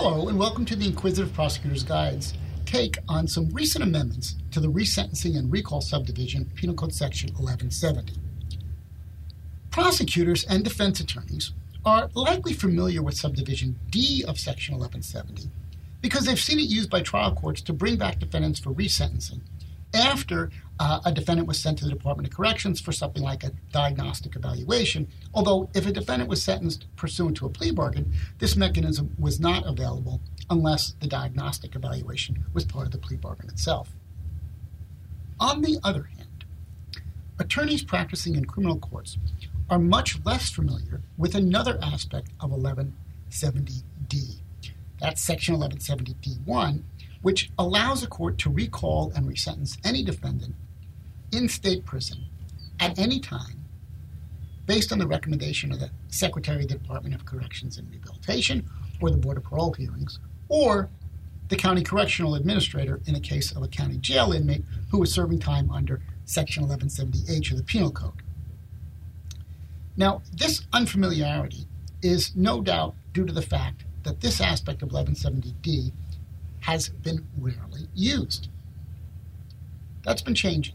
Hello, and welcome to the Inquisitive Prosecutor's Guide's take on some recent amendments to the Resentencing and Recall Subdivision Penal Code Section 1170. Prosecutors and defense attorneys are likely familiar with Subdivision D of Section 1170 because they've seen it used by trial courts to bring back defendants for resentencing after uh, a defendant was sent to the Department of Corrections for something like a diagnostic evaluation. Although, if a defendant was sentenced pursuant to a plea bargain, this mechanism was not available unless the diagnostic evaluation was part of the plea bargain itself. On the other hand, attorneys practicing in criminal courts are much less familiar with another aspect of 1170D. That's Section 1170D1, which allows a court to recall and resentence any defendant in state prison at any time based on the recommendation of the Secretary of the Department of Corrections and Rehabilitation or the Board of Parole Hearings or the county correctional administrator in a case of a county jail inmate who was serving time under Section 1170H of the Penal Code. Now, this unfamiliarity is no doubt due to the fact that this aspect of 1170D has been rarely used. That's been changing.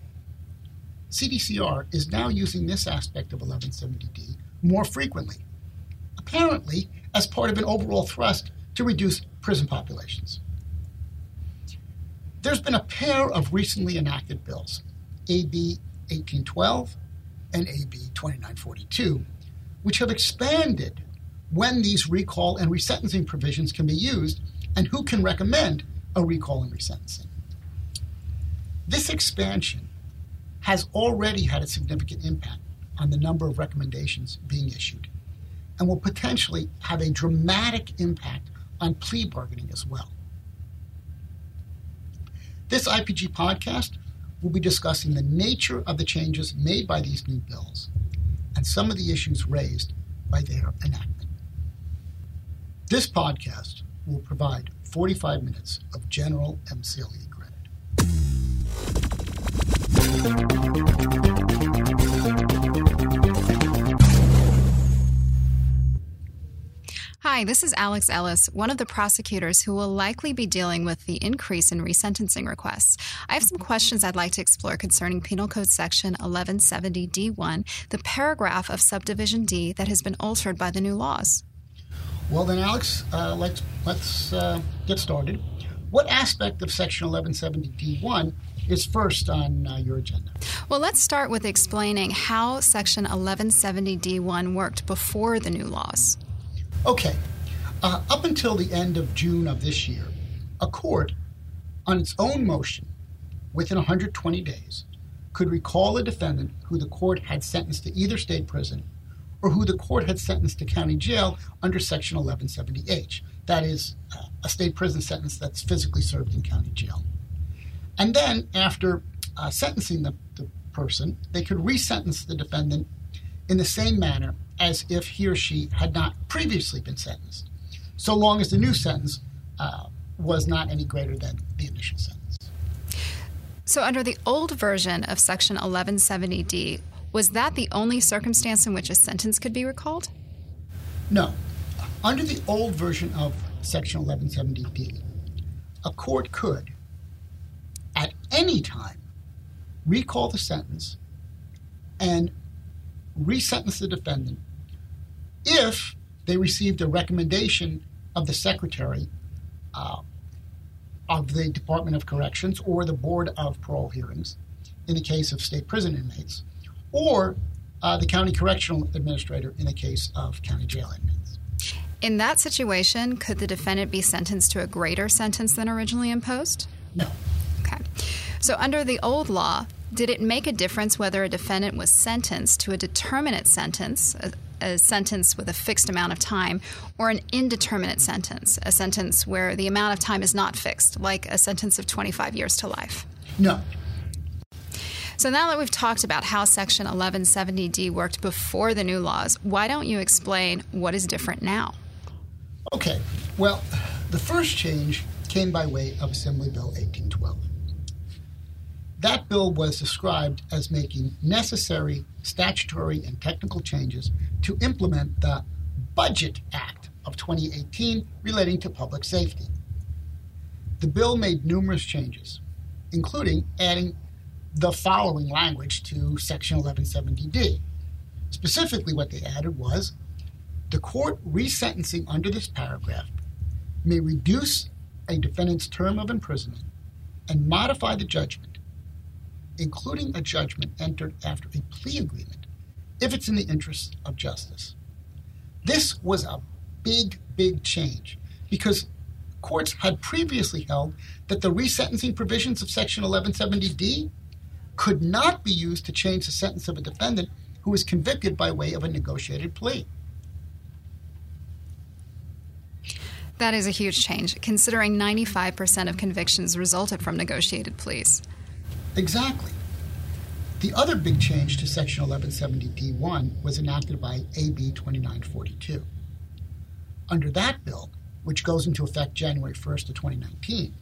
CDCR is now using this aspect of 1170D more frequently, apparently as part of an overall thrust to reduce prison populations. There's been a pair of recently enacted bills, AB 1812 and AB 2942, which have expanded when these recall and resentencing provisions can be used and who can recommend a recall and resentencing. This expansion has already had a significant impact on the number of recommendations being issued and will potentially have a dramatic impact on plea bargaining as well. This IPG podcast will be discussing the nature of the changes made by these new bills and some of the issues raised by their enactment. This podcast will provide 45 minutes of general MCLE credit. Hi, this is Alex Ellis, one of the prosecutors who will likely be dealing with the increase in resentencing requests. I have some questions I'd like to explore concerning Penal Code Section 1170D1, the paragraph of Subdivision D that has been altered by the new laws. Well, then, Alex, uh, let's let's uh, get started. What aspect of Section 1170D1 is first on uh, your agenda? Well, let's start with explaining how Section 1170D1 worked before the new laws. Okay. Uh, up until the end of June of this year, a court, on its own motion, within 120 days, could recall a defendant who the court had sentenced to either state prison or who the court had sentenced to county jail under Section 1170H. That is, uh, a state prison sentence that's physically served in county jail. And then, after uh, sentencing the, the person, they could resentence the defendant in the same manner as if he or she had not previously been sentenced, so long as the new sentence uh, was not any greater than the initial sentence. So, under the old version of Section 1170D, was that the only circumstance in which a sentence could be recalled? No. Under the old version of Section 1170D, a court could, at any time, recall the sentence and resentence the defendant if they received a recommendation of the secretary uh, of the Department of Corrections or the Board of Parole Hearings in the case of state prison inmates, or uh, the county correctional administrator in the case of county jail inmates. In that situation, could the defendant be sentenced to a greater sentence than originally imposed? No. Okay. So, under the old law, did it make a difference whether a defendant was sentenced to a determinate sentence, a, a, sentence with a fixed amount of time, or an indeterminate sentence, a sentence where the amount of time is not fixed, like a sentence of 25 years to life? No. So now that we've talked about how Section 1170D worked before the new laws, why don't you explain what is different now? Okay. Well, the first change came by way of Assembly Bill 1812. That bill was described as making necessary statutory and technical changes to implement the Budget Act of 2018 relating to public safety. The bill made numerous changes, including adding the following language to Section 1170D. Specifically, what they added was the court resentencing under this paragraph may reduce a defendant's term of imprisonment and modify the judgment, including a judgment entered after a plea agreement, if it's in the interest of justice. This was a big, big change because courts had previously held that the resentencing provisions of Section 1170D could not be used to change the sentence of a defendant who was convicted by way of a negotiated plea. That is a huge change, considering 95% of convictions resulted from negotiated pleas. Exactly. The other big change to Section 1170D1 was enacted by AB 2942. Under that bill, which goes into effect January 1st of 2019,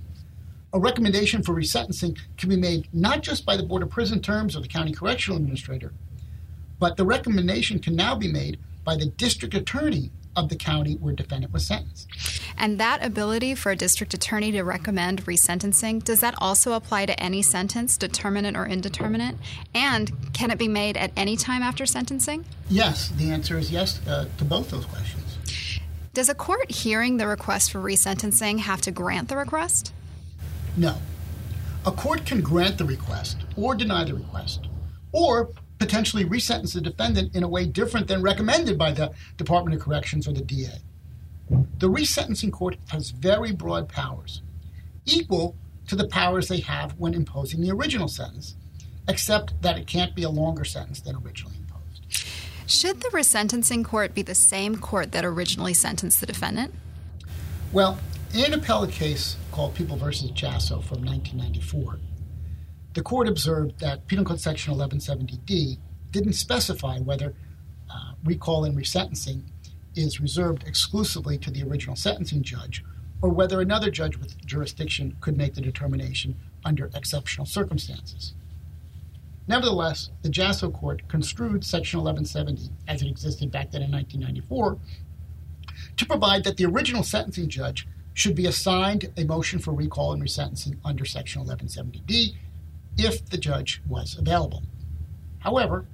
a recommendation for resentencing can be made not just by the Board of Prison Terms or the County Correctional Administrator, but the recommendation can now be made by the district attorney of the county where defendant was sentenced. And that ability for a district attorney to recommend resentencing, does that also apply to any sentence, determinate or indeterminate? And can it be made at any time after sentencing? Yes, the answer is yes uh, to both those questions. Does a court hearing the request for resentencing have to grant the request? No. A court can grant the request or deny the request, or potentially resentence the defendant in a way different than recommended by the Department of Corrections or the DA. The resentencing court has very broad powers, equal to the powers they have when imposing the original sentence, except that it can't be a longer sentence than originally imposed. Should the resentencing court be the same court that originally sentenced the defendant? Well, in an appellate case called People versus Jasso from 1994, the court observed that Penal Code Section 1170D didn't specify whether uh, recall and resentencing is reserved exclusively to the original sentencing judge or whether another judge with jurisdiction could make the determination under exceptional circumstances. Nevertheless, the Jasso court construed Section 1170 as it existed back then in 1994 to provide that the original sentencing judge should be assigned a motion for recall and resentencing under Section 1170D if the judge was available. However,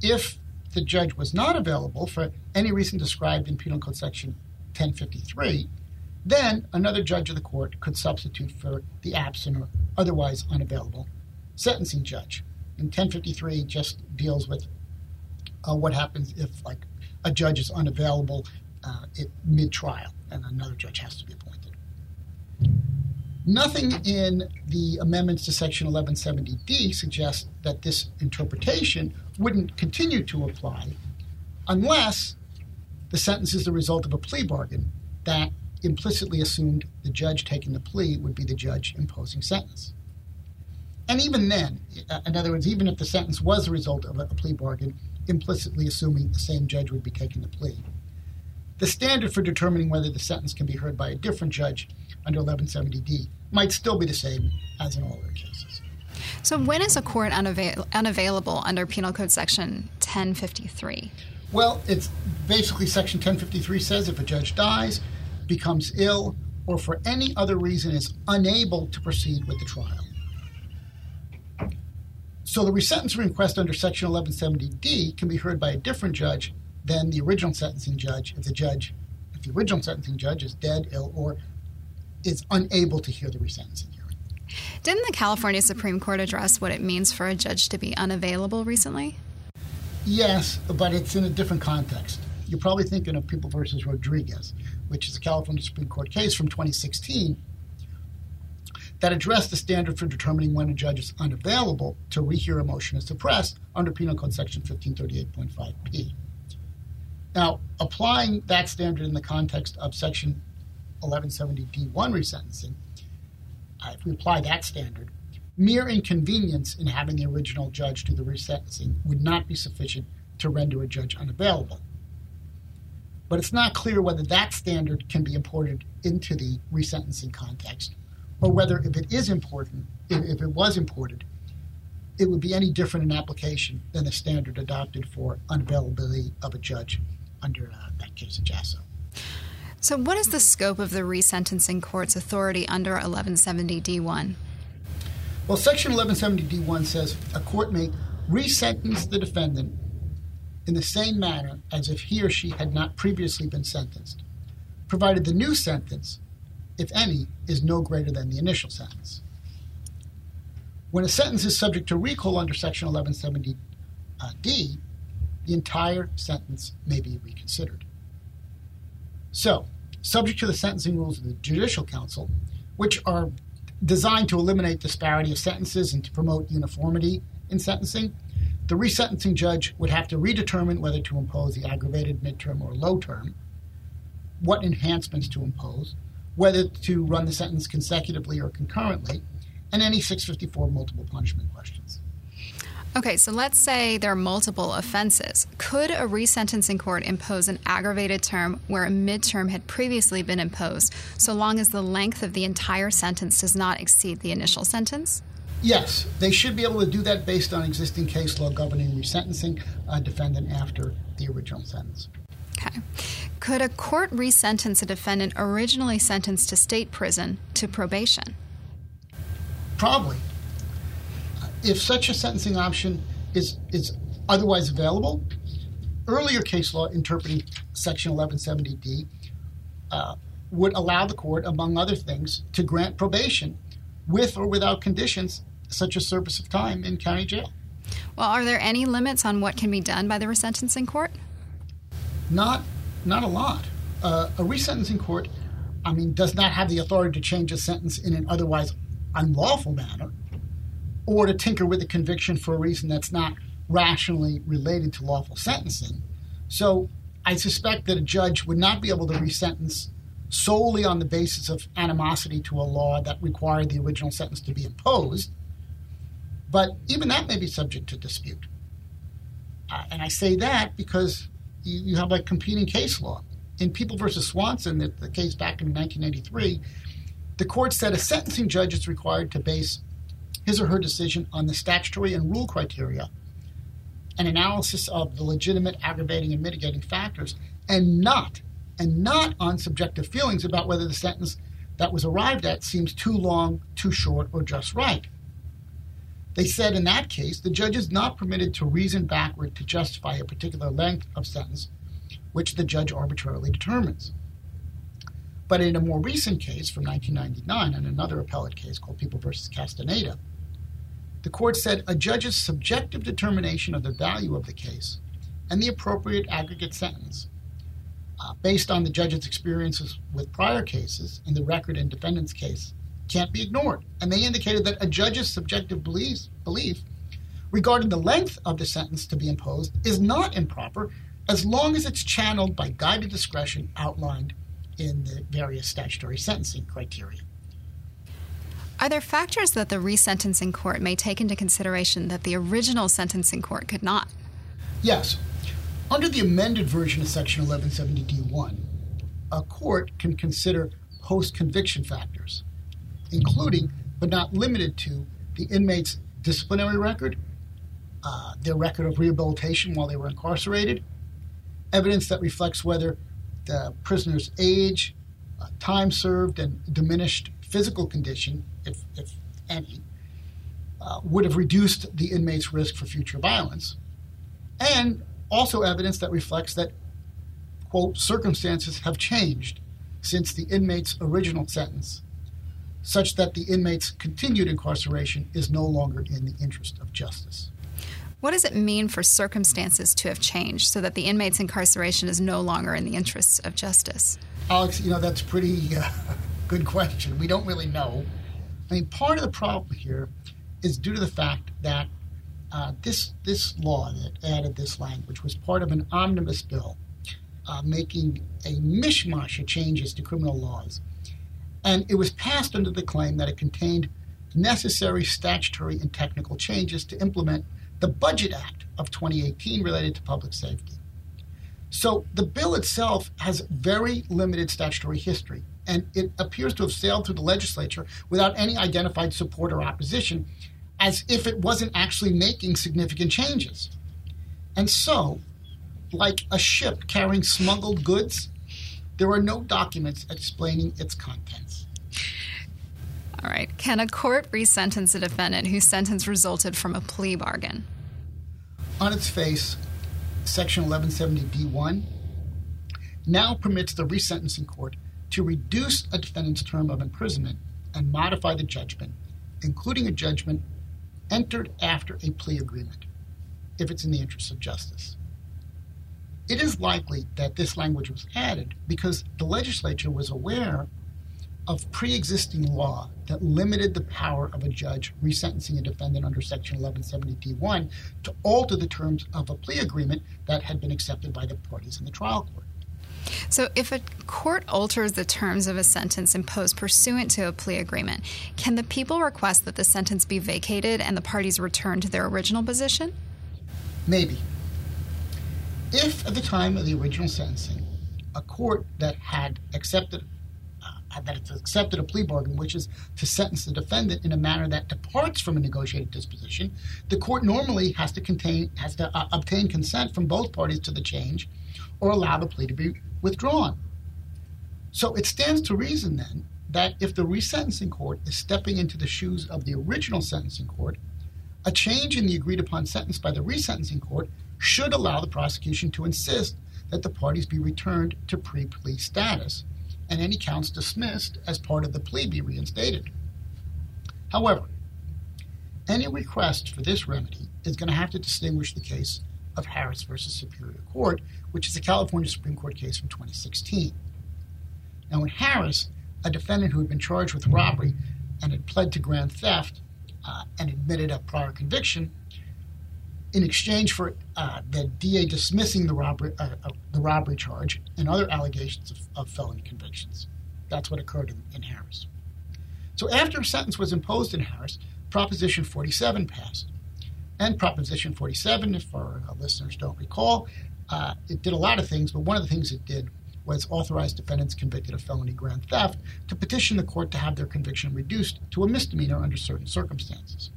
if the judge was not available for any reason described in Penal Code Section 1053, then another judge of the court could substitute for the absent or otherwise unavailable sentencing judge. And 1053 just deals with uh, what happens if, like, a judge is unavailable uh, mid trial and another judge has to be appointed. Nothing in the amendments to Section 1170D suggests that this interpretation wouldn't continue to apply unless the sentence is the result of a plea bargain that implicitly assumed the judge taking the plea would be the judge imposing sentence. And even then, in other words, even if the sentence was the result of a plea bargain, implicitly assuming the same judge would be taking the plea, the standard for determining whether the sentence can be heard by a different judge under 1170D might still be the same as in all other cases. So, when is a court unavail- unavailable under Penal Code Section 1053? Well, it's basically Section 1053 says if a judge dies, becomes ill, or for any other reason is unable to proceed with the trial. So the resentencing request under Section 1170D can be heard by a different judge than the original sentencing judge if the judge, if the original sentencing judge is dead, ill, or is unable to hear the resentencing hearing. Didn't the California Supreme Court address what it means for a judge to be unavailable recently? Yes, but it's in a different context. You're probably thinking of People versus Rodriguez, which is a California Supreme Court case from 2016 that addressed the standard for determining when a judge is unavailable to rehear a motion to suppressed under Penal Code Section 1538.5p. Now, applying that standard in the context of Section 1170D1 resentencing, uh, if we apply that standard, mere inconvenience in having the original judge do the resentencing would not be sufficient to render a judge unavailable. But it's not clear whether that standard can be imported into the resentencing context, or whether, if it is important, if, if it was imported, it would be any different in application than the standard adopted for unavailability of a judge under uh, that case of Jasso. So, what is the scope of the resentencing court's authority under 1170 D1? Well, Section 1170 D1 says a court may resentence the defendant in the same manner as if he or she had not previously been sentenced, provided the new sentence, if any, is no greater than the initial sentence. When a sentence is subject to recall under Section 1170D, uh, the entire sentence may be reconsidered. So, subject to the sentencing rules of the Judicial Council, which are designed to eliminate disparity of sentences and to promote uniformity in sentencing, the resentencing judge would have to redetermine whether to impose the aggravated midterm or low term, what enhancements to impose, whether to run the sentence consecutively or concurrently, and any 654 multiple punishment questions. Okay, so let's say there are multiple offenses. Could a resentencing court impose an aggravated term where a midterm had previously been imposed, so long as the length of the entire sentence does not exceed the initial sentence? Yes, they should be able to do that based on existing case law governing resentencing a defendant after the original sentence. Okay. Could a court resentence a defendant originally sentenced to state prison to probation? Probably if such a sentencing option is, is otherwise available, earlier case law interpreting Section 1170D uh, would allow the court, among other things, to grant probation with or without conditions such as service of time in county jail. Well, are there any limits on what can be done by the resentencing court? Not, not a lot. Uh, a resentencing court, I mean, does not have the authority to change a sentence in an otherwise unlawful manner or to tinker with the conviction for a reason that's not rationally related to lawful sentencing. So I suspect that a judge would not be able to resentence solely on the basis of animosity to a law that required the original sentence to be imposed. But even that may be subject to dispute. Uh, and I say that because you, you, have like competing case law. In People versus Swanson, the, the case back in 1983, the court said a sentencing judge is required to base his or her decision on the statutory and rule criteria, an analysis of the legitimate aggravating and mitigating factors, and not and not on subjective feelings about whether the sentence that was arrived at seems too long, too short, or just right. They said in that case, the judge is not permitted to reason backward to justify a particular length of sentence, which the judge arbitrarily determines. But in a more recent case from 1999, and another appellate case called People versus Castaneda, the court said a judge's subjective determination of the value of the case and the appropriate aggregate sentence, uh, based on the judge's experiences with prior cases and the record in defendant's case, can't be ignored. And they indicated that a judge's subjective belief, belief regarding the length of the sentence to be imposed is not improper as long as it's channeled by guided discretion outlined in the various statutory sentencing criteria. Are there factors that the resentencing court may take into consideration that the original sentencing court could not? Yes. Under the amended version of Section 1170D1, a court can consider post conviction factors, including but not limited to the inmate's disciplinary record, uh, their record of rehabilitation while they were incarcerated, evidence that reflects whether the prisoner's age, uh, time served, and diminished physical condition, if, if any, uh, would have reduced the inmate's risk for future violence, and also evidence that reflects that, quote, circumstances have changed since the inmate's original sentence, such that the inmate's continued incarceration is no longer in the interest of justice. What does it mean for circumstances to have changed so that the inmate's incarceration is no longer in the interests of justice? Alex, you know, that's pretty uh, good question. We don't really know. I mean, part of the problem here is due to the fact that uh, this this law that added this language was part of an omnibus bill uh, making a mishmash of changes to criminal laws, and it was passed under the claim that it contained necessary statutory and technical changes to implement the Budget Act of 2018 related to public safety. So the bill itself has very limited statutory history and it appears to have sailed through the legislature without any identified support or opposition, as if it wasn't actually making significant changes. And so, like a ship carrying smuggled goods, there are no documents explaining its contents. All right. Can a court resentence a defendant whose sentence resulted from a plea bargain? On its face, Section 1170D1 now permits the resentencing court to reduce a defendant's term of imprisonment and modify the judgment, including a judgment entered after a plea agreement, if it's in the interest of justice. It is likely that this language was added because the legislature was aware of pre existing law that limited the power of a judge resentencing a defendant under Section 1170D1 to alter the terms of a plea agreement that had been accepted by the parties in the trial court. So, if a court alters the terms of a sentence imposed pursuant to a plea agreement, can the people request that the sentence be vacated and the parties return to their original position? Maybe. If at the time of the original sentencing, a court that had accepted that it's accepted a plea bargain, which is to sentence the defendant in a manner that departs from a negotiated disposition, the court normally has to contain has to uh, obtain consent from both parties to the change, or allow the plea to be withdrawn. So it stands to reason then that if the resentencing court is stepping into the shoes of the original sentencing court, a change in the agreed upon sentence by the resentencing court should allow the prosecution to insist that the parties be returned to pre plea status and any counts dismissed as part of the plea be reinstated. However, any request for this remedy is going to have to distinguish the case of Harris versus Superior Court, which is a California Supreme Court case from 2016. Now, in Harris, a defendant who had been charged with robbery and had pled to grand theft uh, and admitted a prior conviction in exchange for uh, the DA dismissing the robbery, uh, uh, the robbery charge and other allegations of, of felony convictions. That's what occurred in, in, Harris. So after a sentence was imposed in Harris, Proposition 47 passed. And Proposition 47, if our listeners don't recall, uh, it did a lot of things, but one of the things it did was authorize defendants convicted of felony grand theft to petition the court to have their conviction reduced to a misdemeanor under certain circumstances.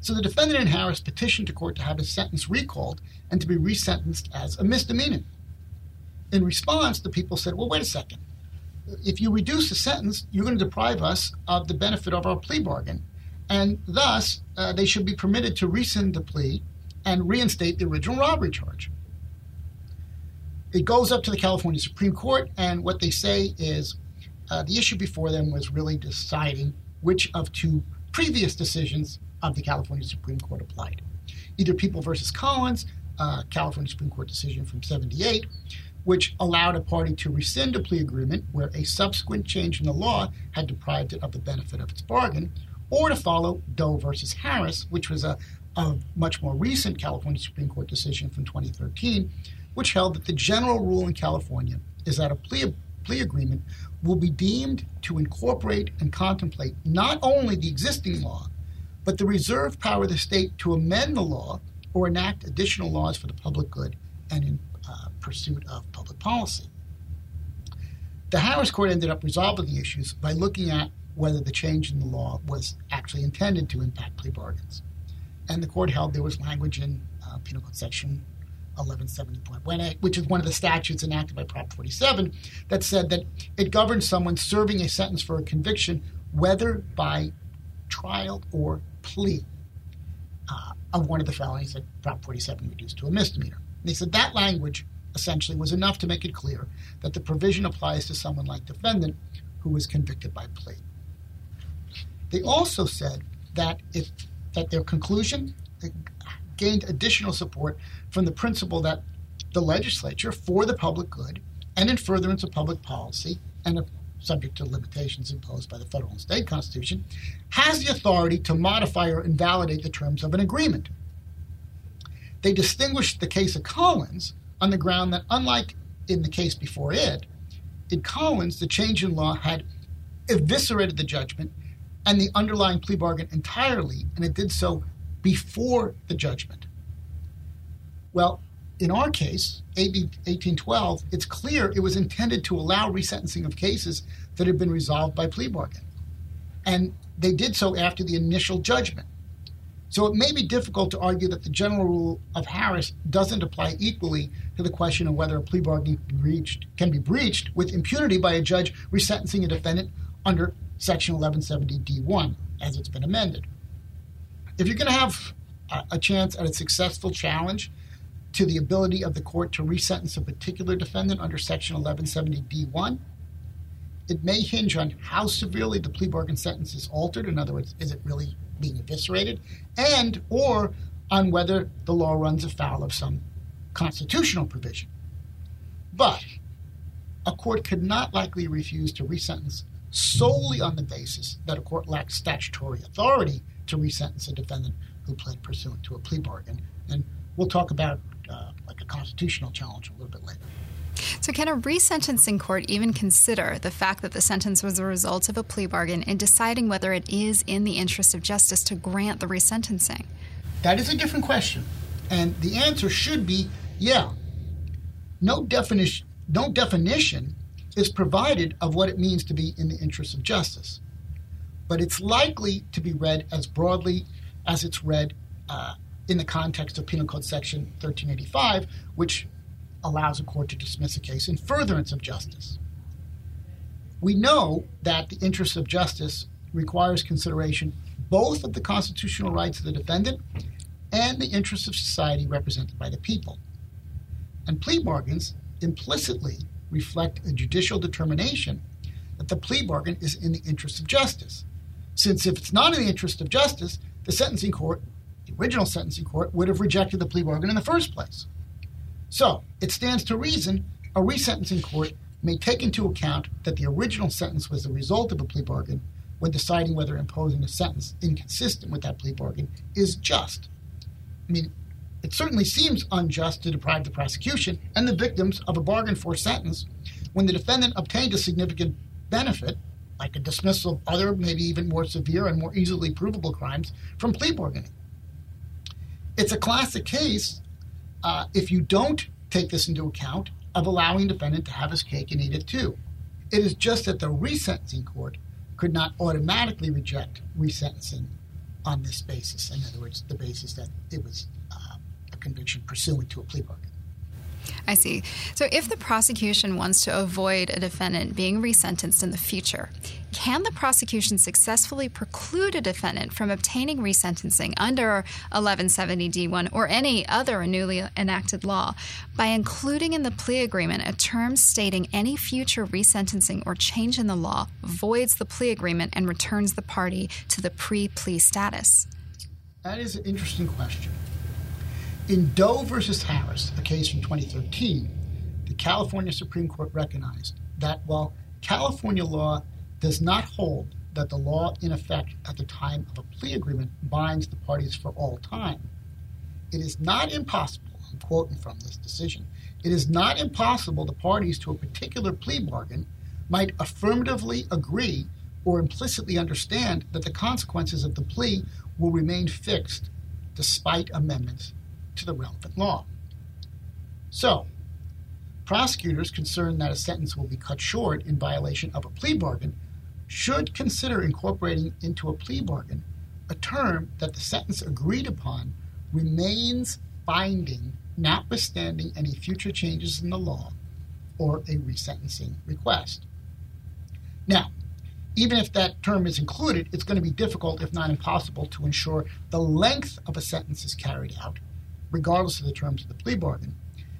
So the defendant in Harris petitioned the court to have his sentence recalled and to be resentenced as a misdemeanor. In response, the people said, well, wait a second. If you reduce the sentence, you're going to deprive us of the benefit of our plea bargain. And thus, uh, they should be permitted to rescind the plea and reinstate the original robbery charge. It goes up to the California Supreme Court, and what they say is uh, the issue before them was really deciding which of two previous decisions of the California Supreme Court applied. Either People versus Collins, uh, California Supreme Court decision from 78, which allowed a party to rescind a plea agreement where a subsequent change in the law had deprived it of the benefit of its bargain, or to follow Doe versus Harris, which was a, a much more recent California Supreme Court decision from 2013, which held that the general rule in California is that a plea, plea agreement will be deemed to incorporate and contemplate not only the existing law, but the reserved power of the state to amend the law or enact additional laws for the public good and in uh, pursuit of public policy. The Harris Court ended up resolving the issues by looking at whether the change in the law was actually intended to impact plea bargains. And the court held there was language in uh, Penal Code Section 1170.1, which is one of the statutes enacted by Prop 47, that said that it governs someone serving a sentence for a conviction whether by trial or plea uh, of one of the felonies that Prop 47 reduced to a misdemeanor. And they said that language essentially was enough to make it clear that the provision applies to someone like defendant who was convicted by plea. They also said that if that their conclusion gained additional support from the principle that the legislature, for the public good and in furtherance of public policy and subject to limitations imposed by the federal and state constitution, has the authority to modify or invalidate the terms of an agreement. They distinguished the case of Collins on the ground that, unlike in the case before it, in Collins, the change in law had eviscerated the judgment and the underlying plea bargain entirely, and it did so before the judgment. Well, in our case, AB 1812, it's clear it was intended to allow resentencing of cases that had been resolved by plea bargain. And they did so after the initial judgment. So it may be difficult to argue that the general rule of Harris doesn't apply equally to the question of whether a plea bargain can be breached, can be breached with impunity by a judge resentencing a defendant under Section 1170D1, as it's been amended. If you're going to have a, chance at a successful challenge to the ability of the court to resentence a particular defendant under Section 1170D1, it may hinge on how severely the plea bargain sentence is altered. In other words, is it really being eviscerated? And or on whether the law runs afoul of some constitutional provision. But a court could not likely refuse to resentence solely on the basis that a court lacks statutory authority to resentence a defendant who pled pursuant to a plea bargain. And we'll talk about uh, like a constitutional challenge a little bit later. So, can a resentencing court even consider the fact that the sentence was a result of a plea bargain in deciding whether it is in the interest of justice to grant the resentencing? That is a different question. And the answer should be yeah. No definition, no definition is provided of what it means to be in the interests of justice. But it's likely to be read as broadly as it's read uh, in the context of Penal Code Section 1385, which allows a court to dismiss a case in furtherance of justice. We know that the interest of justice requires consideration both of the constitutional rights of the defendant and the interests of society represented by the people. And plea bargains implicitly reflect a judicial determination that the plea bargain is in the interest of justice. Since if it's not in the interest of justice, the sentencing court, the original sentencing court, would have rejected the plea bargain in the first place. So it stands to reason a resentencing court may take into account that the original sentence was the result of a plea bargain when deciding whether imposing a sentence inconsistent with that plea bargain is just. I mean, it certainly seems unjust to deprive the prosecution and the victims of a bargain for sentence when the defendant obtained a significant benefit, like a dismissal of other, maybe even more severe and more easily provable crimes, from plea bargaining. It's a classic case uh, if you don't take this into account, of allowing defendant to have his cake and eat it too. It is just that the resentencing court could not automatically reject resentencing on this basis. In other words, the basis that it was conviction pursuant to a plea bargain. I see. So, if the prosecution wants to avoid a defendant being resentenced in the future, can the prosecution successfully preclude a defendant from obtaining resentencing under 1170D1 or any other newly enacted law by including in the plea agreement a term stating any future resentencing or change in the law voids the plea agreement and returns the party to the pre plea status? That is an interesting question. In Doe versus Harris, a case from 2013, the California Supreme Court recognized that while California law does not hold that the law in effect at the time of a plea agreement binds the parties for all time. It is not impossible, I'm quoting from this decision, it is not impossible the parties to a particular plea bargain might affirmatively agree or implicitly understand that the consequences of the plea will remain fixed despite amendments to the relevant law. So, prosecutors concerned that a sentence will be cut short in violation of a plea bargain should consider incorporating into a plea bargain a term that the sentence agreed upon remains binding, notwithstanding any future changes in the law or a resentencing request. Now, even if that term is included, it's going to be difficult, if not impossible, to ensure the length of a sentence is carried out, regardless of the terms of the plea bargain.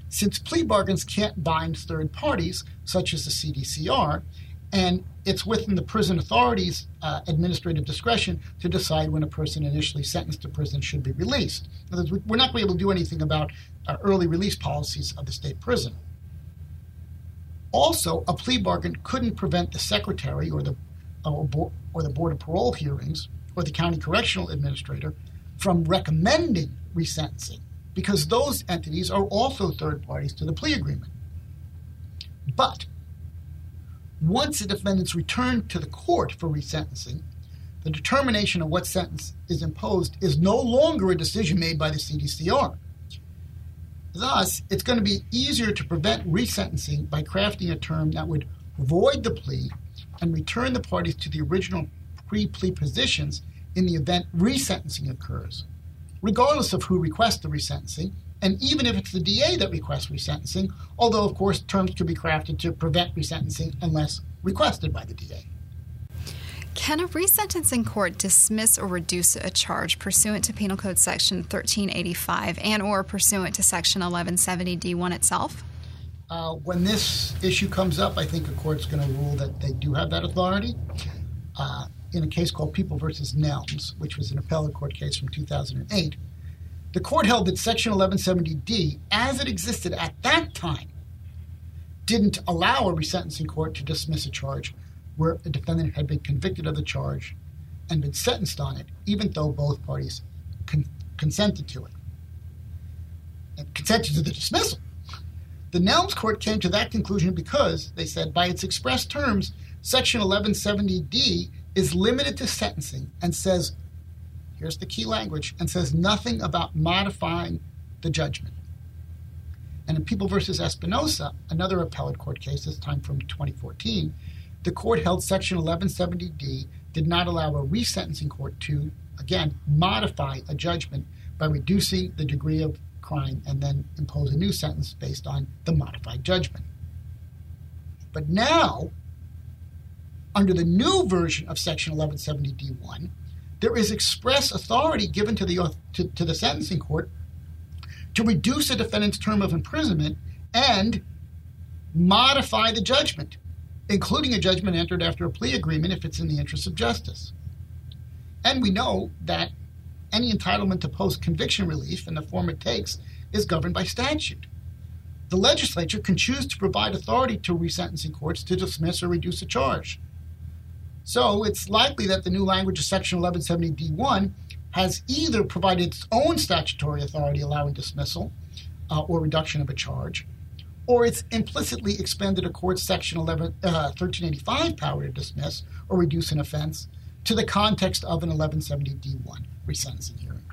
Since plea bargains can't bind third parties, such as the CDCR, and it's within the prison authority's uh, administrative discretion to decide when a person initially sentenced to prison should be released. Words, we're not going to be able to do anything about uh, early release policies of the state prison. Also, a plea bargain couldn't prevent the secretary or the uh, or, or the board of parole hearings or the county correctional administrator from recommending resentencing because those entities are also third parties to the plea agreement. But once the defendant's returned to the court for resentencing, the determination of what sentence is imposed is no longer a decision made by the CDCR. Thus, it's going to be easier to prevent resentencing by crafting a term that would void the plea and return the parties to the original pre plea positions in the event resentencing occurs, regardless of who requests the resentencing, and even if it's the DA that requests resentencing, although, of course, terms could be crafted to prevent resentencing unless requested by the DA. Can a resentencing court dismiss or reduce a charge pursuant to Penal Code Section 1385 and or pursuant to Section 1170D1 itself? Uh, when this issue comes up, I think a court's going to rule that they do have that authority. Uh, in a case called People versus Nelms, which was an appellate court case from 2008, the court held that Section 1170D, as it existed at that time, didn't allow a resentencing court to dismiss a charge where a defendant had been convicted of the charge and been sentenced on it, even though both parties con- consented to it and consented to the dismissal. The Nelms court came to that conclusion because, they said, by its express terms, Section 1170D is limited to sentencing and says, here's the key language, and says nothing about modifying the judgment. And in People versus Espinosa, another appellate court case, this time from 2014, the court held Section 1170D did not allow a resentencing court to, again, modify a judgment by reducing the degree of crime and then impose a new sentence based on the modified judgment. But now, under the new version of Section 1170D1, there is express authority given to the, to, to the sentencing court to reduce a defendant's term of imprisonment and modify the judgment including a judgment entered after a plea agreement if it's in the interest of justice. And we know that any entitlement to post conviction relief in the form it takes is governed by statute. The legislature can choose to provide authority to resentencing courts to dismiss or reduce a charge. So it's likely that the new language of Section 1170D1 has either provided its own statutory authority allowing dismissal uh, or reduction of a charge, or it's implicitly expanded a court's Section 11, uh, 1385 power to dismiss or reduce an offense to the context of an 1170D1 resentencing hearing.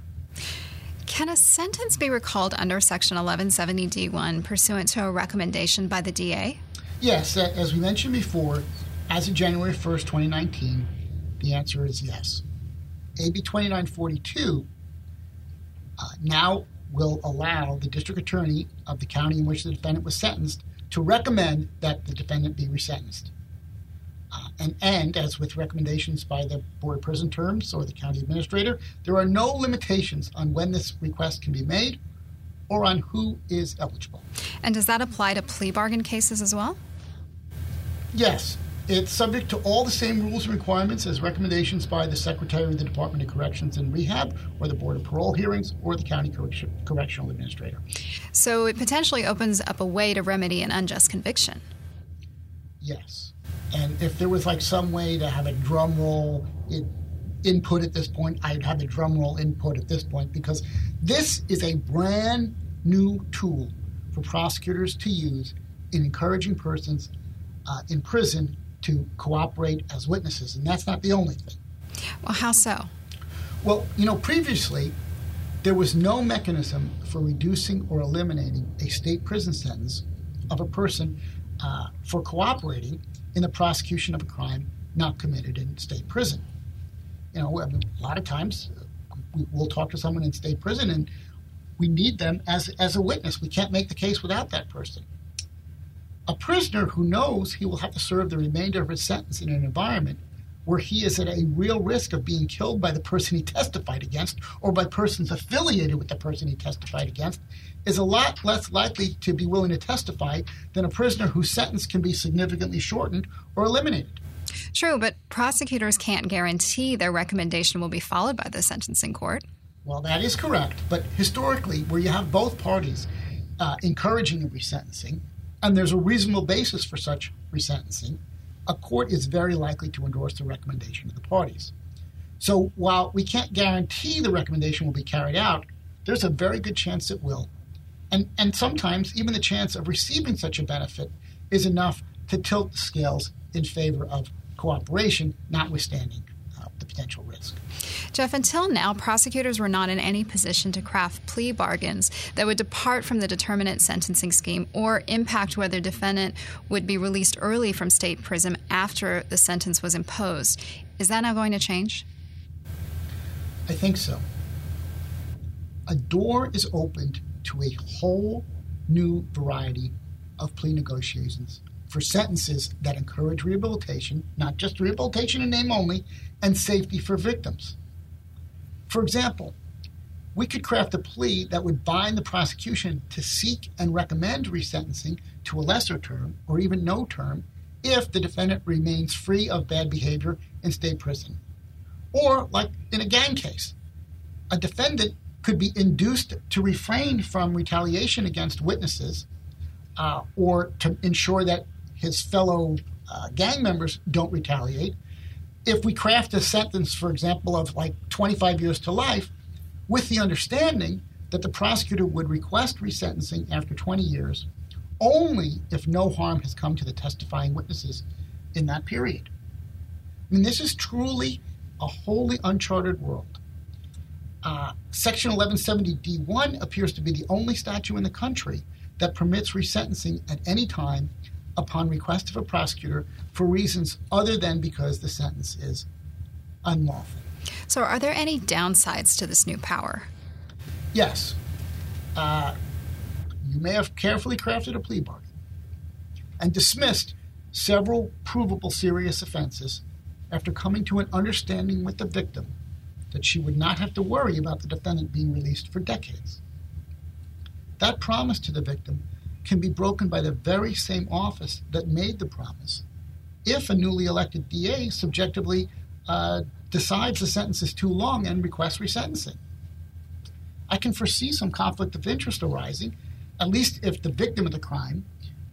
Can a sentence be recalled under Section 1170D1 pursuant to a recommendation by the DA? Yes, as we mentioned before, as of January 1st, 2019, the answer is yes. AB 2942 uh, now will allow the district attorney of the county in which the defendant was sentenced to recommend that the defendant be resentenced. Uh, and, and as with recommendations by the Board of Prison Terms or the county administrator, there are no limitations on when this request can be made or on who is eligible. And does that apply to plea bargain cases as well? Yes. It's subject to all the same rules and requirements as recommendations by the Secretary of the Department of Corrections and Rehab, or the Board of Parole Hearings, or the County Correctional Administrator. So it potentially opens up a way to remedy an unjust conviction. Yes. And if there was like some way to have a drum roll in, input at this point, I'd have the drum roll input at this point because this is a brand new tool for prosecutors to use in encouraging persons uh, in prison to cooperate as witnesses, and that's not the only thing. Well, how so? Well, you know, previously there was no mechanism for reducing or eliminating a state prison sentence of a person uh, for cooperating in the prosecution of a crime not committed in state prison. You know, I mean, a lot of times we, will talk to someone in state prison and we need them as, as a witness. We can't make the case without that person. A prisoner who knows he will have to serve the remainder of his sentence in an environment where he is at a real risk of being killed by the person he testified against or by persons affiliated with the person he testified against is a lot less likely to be willing to testify than a prisoner whose sentence can be significantly shortened or eliminated. True, but prosecutors can't guarantee their recommendation will be followed by the sentencing court. Well, that is correct. But historically, where you have both parties uh, encouraging a resentencing, and there's a reasonable basis for such resentencing, a court is very likely to endorse the recommendation of the parties. So while we can't guarantee the recommendation will be carried out, there's a very good chance it will. And, and sometimes even the chance of receiving such a benefit is enough to tilt the scales in favor of cooperation, notwithstanding uh, the potential risk. Jeff, until now, prosecutors were not in any position to craft plea bargains that would depart from the determinate sentencing scheme or impact whether defendant would be released early from state prison after the sentence was imposed. Is that now going to change? I think so. a door is opened to a whole new variety of plea negotiations for sentences that encourage rehabilitation, not just rehabilitation in name only, and safety for victims. For example, we could craft a plea that would bind the prosecution to seek and recommend resentencing to a lesser term or even no term if the defendant remains free of bad behavior in state prison. Or, like in a gang case, a defendant could be induced to refrain from retaliation against witnesses uh, or to ensure that his fellow uh, gang members don't retaliate. If we craft a sentence, for example, of like 25 years to life, with the understanding that the prosecutor would request resentencing after 20 years only if no harm has come to the testifying witnesses in that period. I mean, this is truly a wholly uncharted world. Uh, Section 1170D1 appears to be the only statute in the country that permits resentencing at any time upon request of a prosecutor for reasons other than because the sentence is unlawful. So, are there any downsides to this new power? Yes. Uh, you may have carefully crafted a plea bargain and dismissed several provable serious offenses after coming to an understanding with the victim that she would not have to worry about the defendant being released for decades. That promise to the victim can be broken by the very same office that made the promise if a newly elected DA subjectively uh, decides the sentence is too long and requests resentencing. I can foresee some conflict of interest arising, at least if the victim of the crime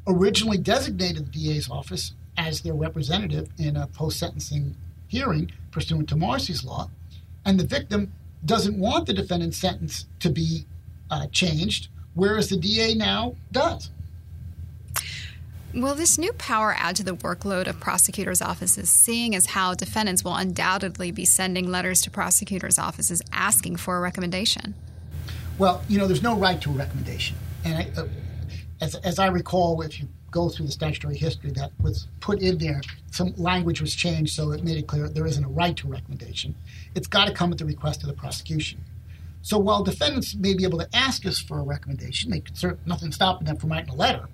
originally designated the DA's office as their representative in a post sentencing hearing pursuant to Marsy's law, and the victim doesn't want the defendant's sentence to be uh, changed, whereas the DA now does. Will this new power add to the workload of prosecutors' offices, seeing as how defendants will undoubtedly be sending letters to prosecutors' offices asking for a recommendation? Well, you know, there's no right to a recommendation. And I, uh, as, as I recall, if you go through the statutory history that was put in there, some language was changed so it made it clear there isn't a right to a recommendation. It's got to come at the request of the prosecution. So while defendants may be able to ask us for a recommendation, they could, nothing stopping them from writing a letter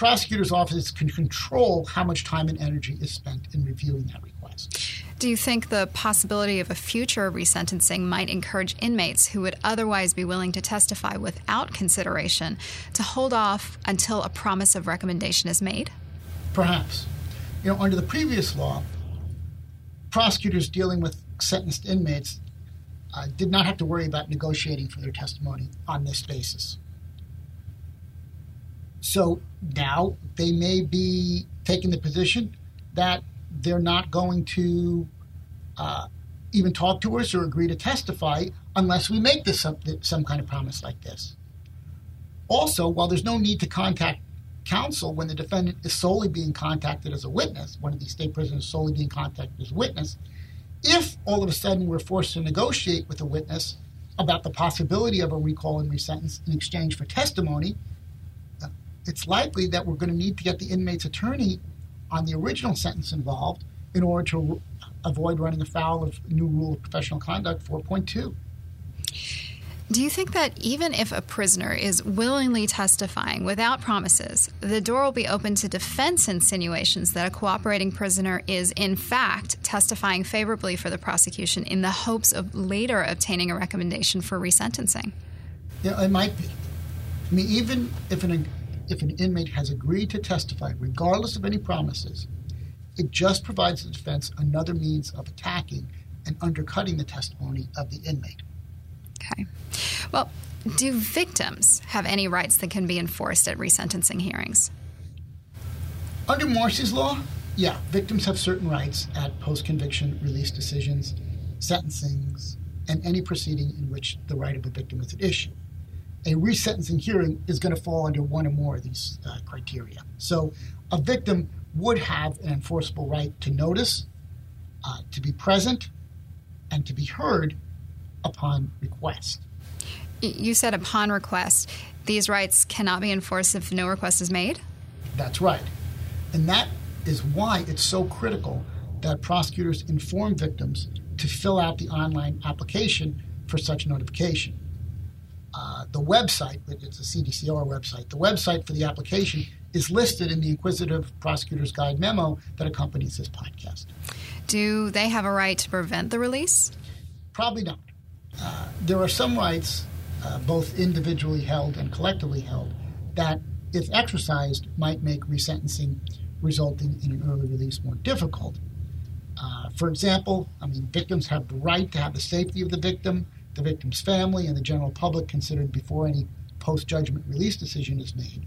prosecutor's office can control how much time and energy is spent in reviewing that request. Do you think the possibility of a future resentencing might encourage inmates who would otherwise be willing to testify without consideration to hold off until a promise of recommendation is made? Perhaps. You know, under the previous law, prosecutors dealing with sentenced inmates uh, did not have to worry about negotiating for their testimony on this basis. So now they may be taking the position that they're not going to uh, even talk to us or agree to testify unless we make this some, some kind of promise like this. Also, while there's no need to contact counsel when the defendant is solely being contacted as a witness, one of these state prisoners is solely being contacted as a witness, if all of a sudden we're forced to negotiate with a witness about the possibility of a recall and resentence in exchange for testimony, it's likely that we're going to need to get the inmate's attorney on the original sentence involved in order to avoid running afoul of new rule of professional conduct 4.2. Do you think that even if a prisoner is willingly testifying without promises, the door will be open to defense insinuations that a cooperating prisoner is, in fact, testifying favorably for the prosecution in the hopes of later obtaining a recommendation for resentencing? Yeah, it might be. I mean, even if an if an inmate has agreed to testify, regardless of any promises, it just provides the defense another means of attacking and undercutting the testimony of the inmate. Okay. Well, do victims have any rights that can be enforced at resentencing hearings? Under Marsy's law, yeah, victims have certain rights at post conviction release decisions, sentencings, and any proceeding in which the right of a victim is at issue a resentencing hearing is going to fall under one or more of these uh, criteria. So a victim would have an enforceable right to notice, uh, to be present, and to be heard upon request. You said upon request. These rights cannot be enforced if no request is made? That's right. And that is why it's so critical that prosecutors inform victims to fill out the online application for such notification. Uh, the website, it's a CDCR website, the website for the application is listed in the Inquisitive Prosecutor's Guide memo that accompanies this podcast. Do they have a right to prevent the release? Probably not. Uh, there are some rights, uh, both individually held and collectively held, that, if exercised, might make resentencing resulting in an early release more difficult. Uh, for example, I mean, victims have the right to have the safety of the victim, the victim's family, and the general public considered before any post judgment release decision is made.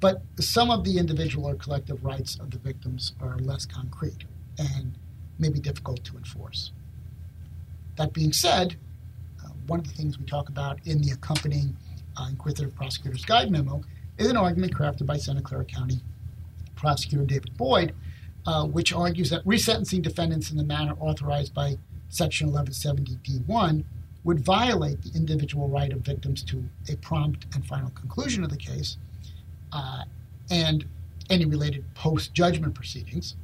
But some of the individual or collective rights of the victims are less concrete and may be difficult to enforce. That being said, uh, one of the things we talk about in the accompanying uh, Inquisitive Prosecutor's Guide memo is an argument crafted by Santa Clara County Prosecutor David Boyd, uh, which argues that resentencing defendants in the manner authorized by Section 1170D1 would violate the individual right of victims to a prompt and final conclusion of the case uh, and any related post judgment proceedings,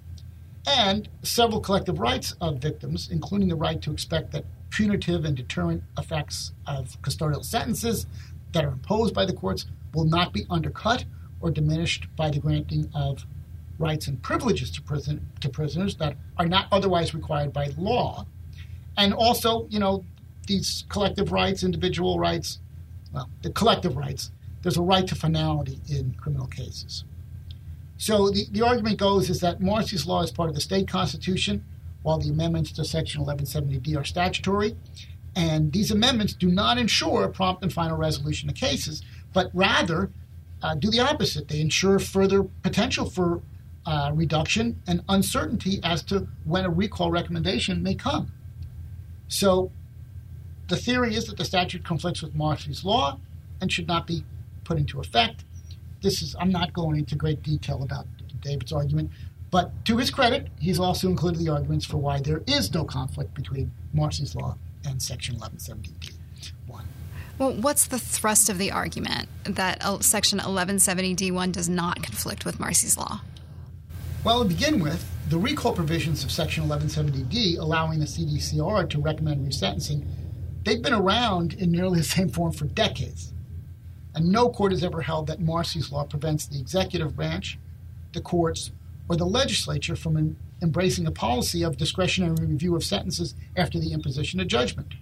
and several collective rights of victims, including the right to expect that punitive and deterrent effects of custodial sentences that are imposed by the courts will not be undercut or diminished by the granting of rights and privileges to, prison, to prisoners that are not otherwise required by law. And also, you know, these collective rights, individual rights, well, the collective rights, there's a right to finality in criminal cases. So the, the argument goes is that Marsy's law is part of the state constitution, while the amendments to Section 1170D are statutory. And these amendments do not ensure prompt and final resolution of cases, but rather uh, do the opposite. They ensure further potential for uh, reduction and uncertainty as to when a recall recommendation may come. So the theory is that the statute conflicts with Marsy's law and should not be put into effect. This is I'm not going into great detail about David's argument, but to his credit, he's also included the arguments for why there is no conflict between Marsy's law and Section 1170D. One. Well, what's the thrust of the argument that uh, Section 1170D1 does not conflict with Marsy's law? Well, to begin with, the recall provisions of Section 1170D allowing the CDCR to recommend resentencing, they've been around in nearly the same form for decades. And no court has ever held that Marsy's law prevents the executive branch, the courts, or the legislature from em- embracing a policy of discretionary review of sentences after the imposition of judgment.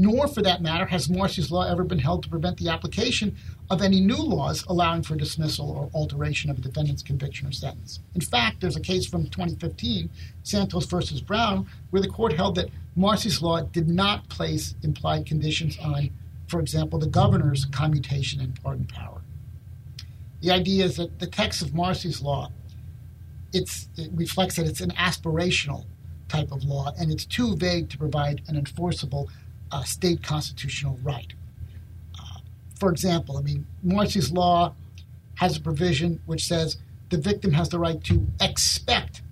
Nor, for that matter, has Marsy's law ever been held to prevent the application of any new laws allowing for dismissal or alteration of a defendant's conviction or sentence. In fact, there's a case from 2015, Santos versus Brown, where the court held that Marsy's law did not place implied conditions on for example, the governor's commutation and pardon power. The idea is that the text of Marsy's law it reflects that it's an aspirational type of law, and it's too vague to provide an enforceable uh, state constitutional right. Uh, for example, I mean, Marsy's law has a provision which says the victim has the right to expect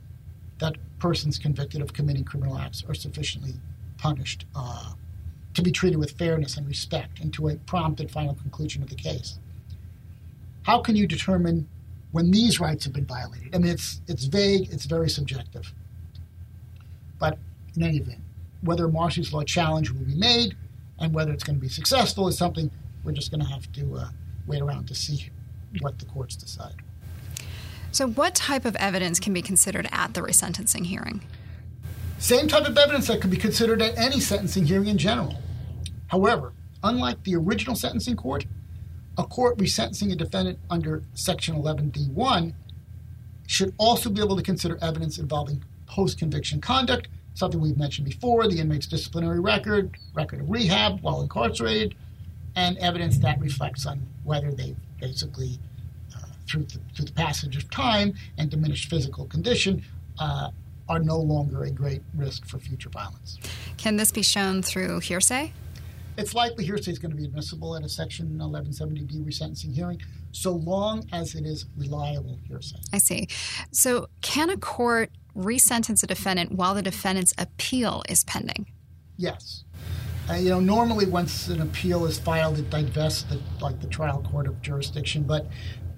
that persons convicted of committing criminal acts are sufficiently punished uh, to be treated with fairness and respect and to a prompt and final conclusion of the case. How can you determine when these rights have been violated? I mean, it's, it's vague, it's very subjective. But in any event, whether Marsy's law challenge will be made and whether it's going to be successful is something we're just going to have to uh, wait around to see what the courts decide. So, what type of evidence can be considered at the resentencing hearing? Same type of evidence that could be considered at any sentencing hearing in general. However, unlike the original sentencing court, a court resentencing a defendant under Section 11D1 should also be able to consider evidence involving post conviction conduct, something we've mentioned before the inmate's disciplinary record, record of rehab while incarcerated, and evidence that reflects on whether they've basically, uh, through, the, through the passage of time and diminished physical condition, uh, are no longer a great risk for future violence. Can this be shown through hearsay? It's likely hearsay is going to be admissible at a Section 1170D resentencing hearing, so long as it is reliable hearsay. I see. So, can a court resentence a defendant while the defendant's appeal is pending? Yes. Uh, you know, normally once an appeal is filed, it divests the, like the trial court of jurisdiction. But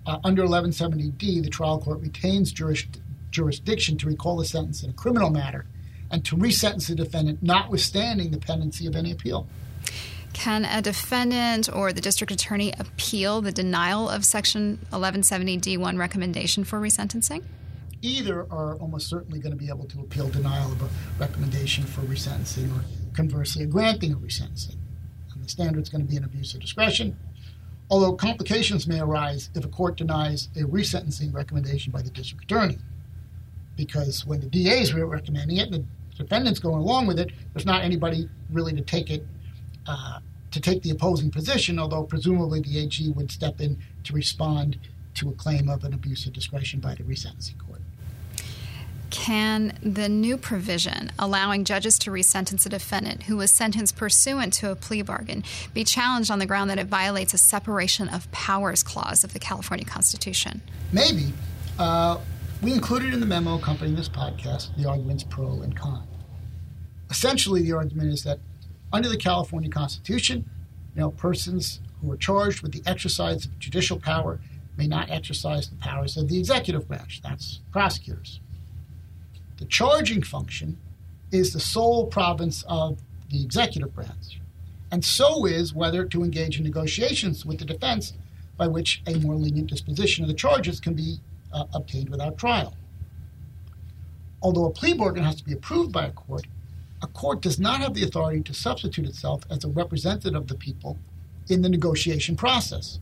uh, under 1170D, the trial court retains juris- jurisdiction to recall a sentence in a criminal matter and to resentence the defendant, notwithstanding the pendency of any appeal. Can a defendant or the district attorney appeal the denial of Section 1170 D1 recommendation for resentencing? Either are almost certainly going to be able to appeal denial of a recommendation for resentencing or conversely a granting of resentencing. And the standard is going to be an abuse of discretion, although complications may arise if a court denies a resentencing recommendation by the district attorney. Because when the DA is recommending it and the defendant's going along with it, there's not anybody really to take it uh, to take the opposing position, although presumably the AG would step in to respond to a claim of an abuse of discretion by the resentencing court. Can the new provision allowing judges to resentence a defendant who was sentenced pursuant to a plea bargain be challenged on the ground that it violates a separation of powers clause of the California Constitution? Maybe. Uh, we included in the memo accompanying this podcast the arguments pro and con. Essentially, the argument is that under the California Constitution, you know, persons who are charged with the exercise of judicial power may not exercise the powers of the executive branch. That's prosecutors. The charging function is the sole province of the executive branch, and so is whether to engage in negotiations with the defense by which a more lenient disposition of the charges can be uh, obtained without trial. Although a plea bargain has to be approved by a court, a court does not have the authority to substitute itself as a representative of the people in the negotiation process.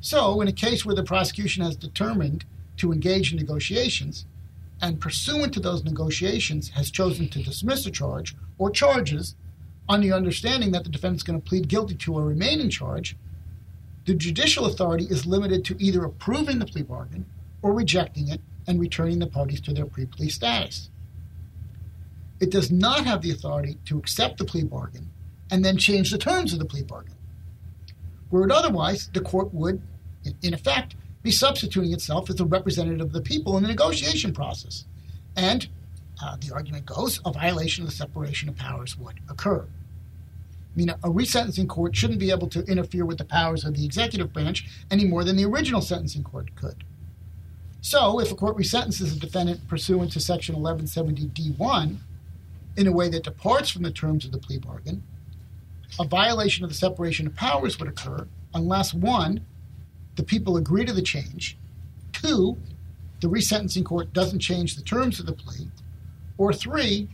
So, in a case where the prosecution has determined to engage in negotiations and pursuant to those negotiations has chosen to dismiss a charge or charges on the understanding that the defendant is going to plead guilty to a remaining charge, the judicial authority is limited to either approving the plea bargain or rejecting it and returning the parties to their pre plea status. It does not have the authority to accept the plea bargain and then change the terms of the plea bargain. Were it otherwise, the court would, in effect, be substituting itself as a representative of the people in the negotiation process. And uh, the argument goes a violation of the separation of powers would occur. I mean, a resentencing court shouldn't be able to interfere with the powers of the executive branch any more than the original sentencing court could. So, if a court resentences a defendant pursuant to Section 1170 D1, in a way that departs from the terms of the plea bargain, a violation of the separation of powers would occur unless one, the people agree to the change, two, the resentencing court doesn't change the terms of the plea, or three,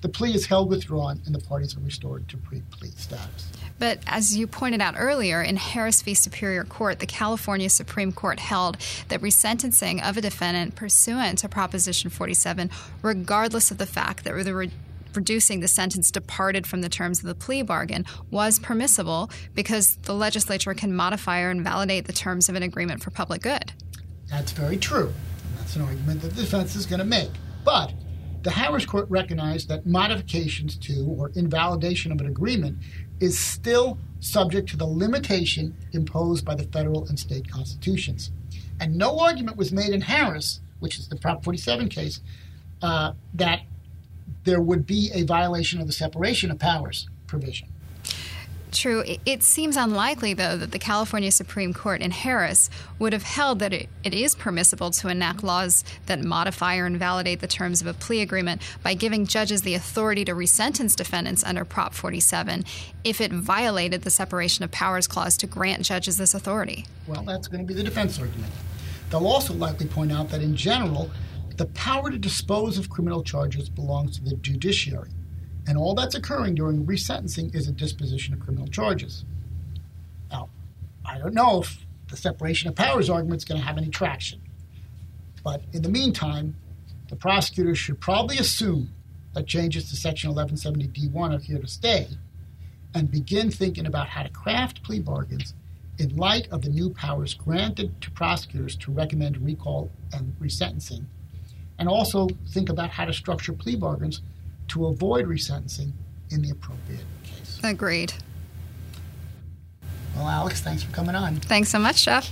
the plea is held withdrawn and the parties are restored to pre plea status. But as you pointed out earlier, in Harris v. Superior Court, the California Supreme Court held that resentencing of a defendant pursuant to Proposition 47, regardless of the fact that the reducing the sentence departed from the terms of the plea bargain was permissible because the legislature can modify or invalidate the terms of an agreement for public good. That's very true. That's an argument that the defense is going to make. But the Harris Court recognized that modifications to or invalidation of an agreement is still subject to the limitation imposed by the federal and state constitutions. And no argument was made in Harris, which is the Prop 47 case, uh, that there would be a violation of the separation of powers provision. True. It seems unlikely, though, that the California Supreme Court in Harris would have held that it, it is permissible to enact laws that modify or invalidate the terms of a plea agreement by giving judges the authority to resentence defendants under Prop 47 if it violated the separation of powers clause to grant judges this authority. Well, that's going to be the defense argument. They'll also likely point out that in general, the power to dispose of criminal charges belongs to the judiciary, and all that's occurring during resentencing is a disposition of criminal charges. Now, I don't know if the separation of powers argument is going to have any traction, but in the meantime, the prosecutors should probably assume that changes to Section 1170D1 are here to stay and begin thinking about how to craft plea bargains in light of the new powers granted to prosecutors to recommend recall and resentencing and also think about how to structure plea bargains to avoid resentencing in the appropriate case. Agreed. Well, Alex, thanks for coming on. Thanks so much, Jeff.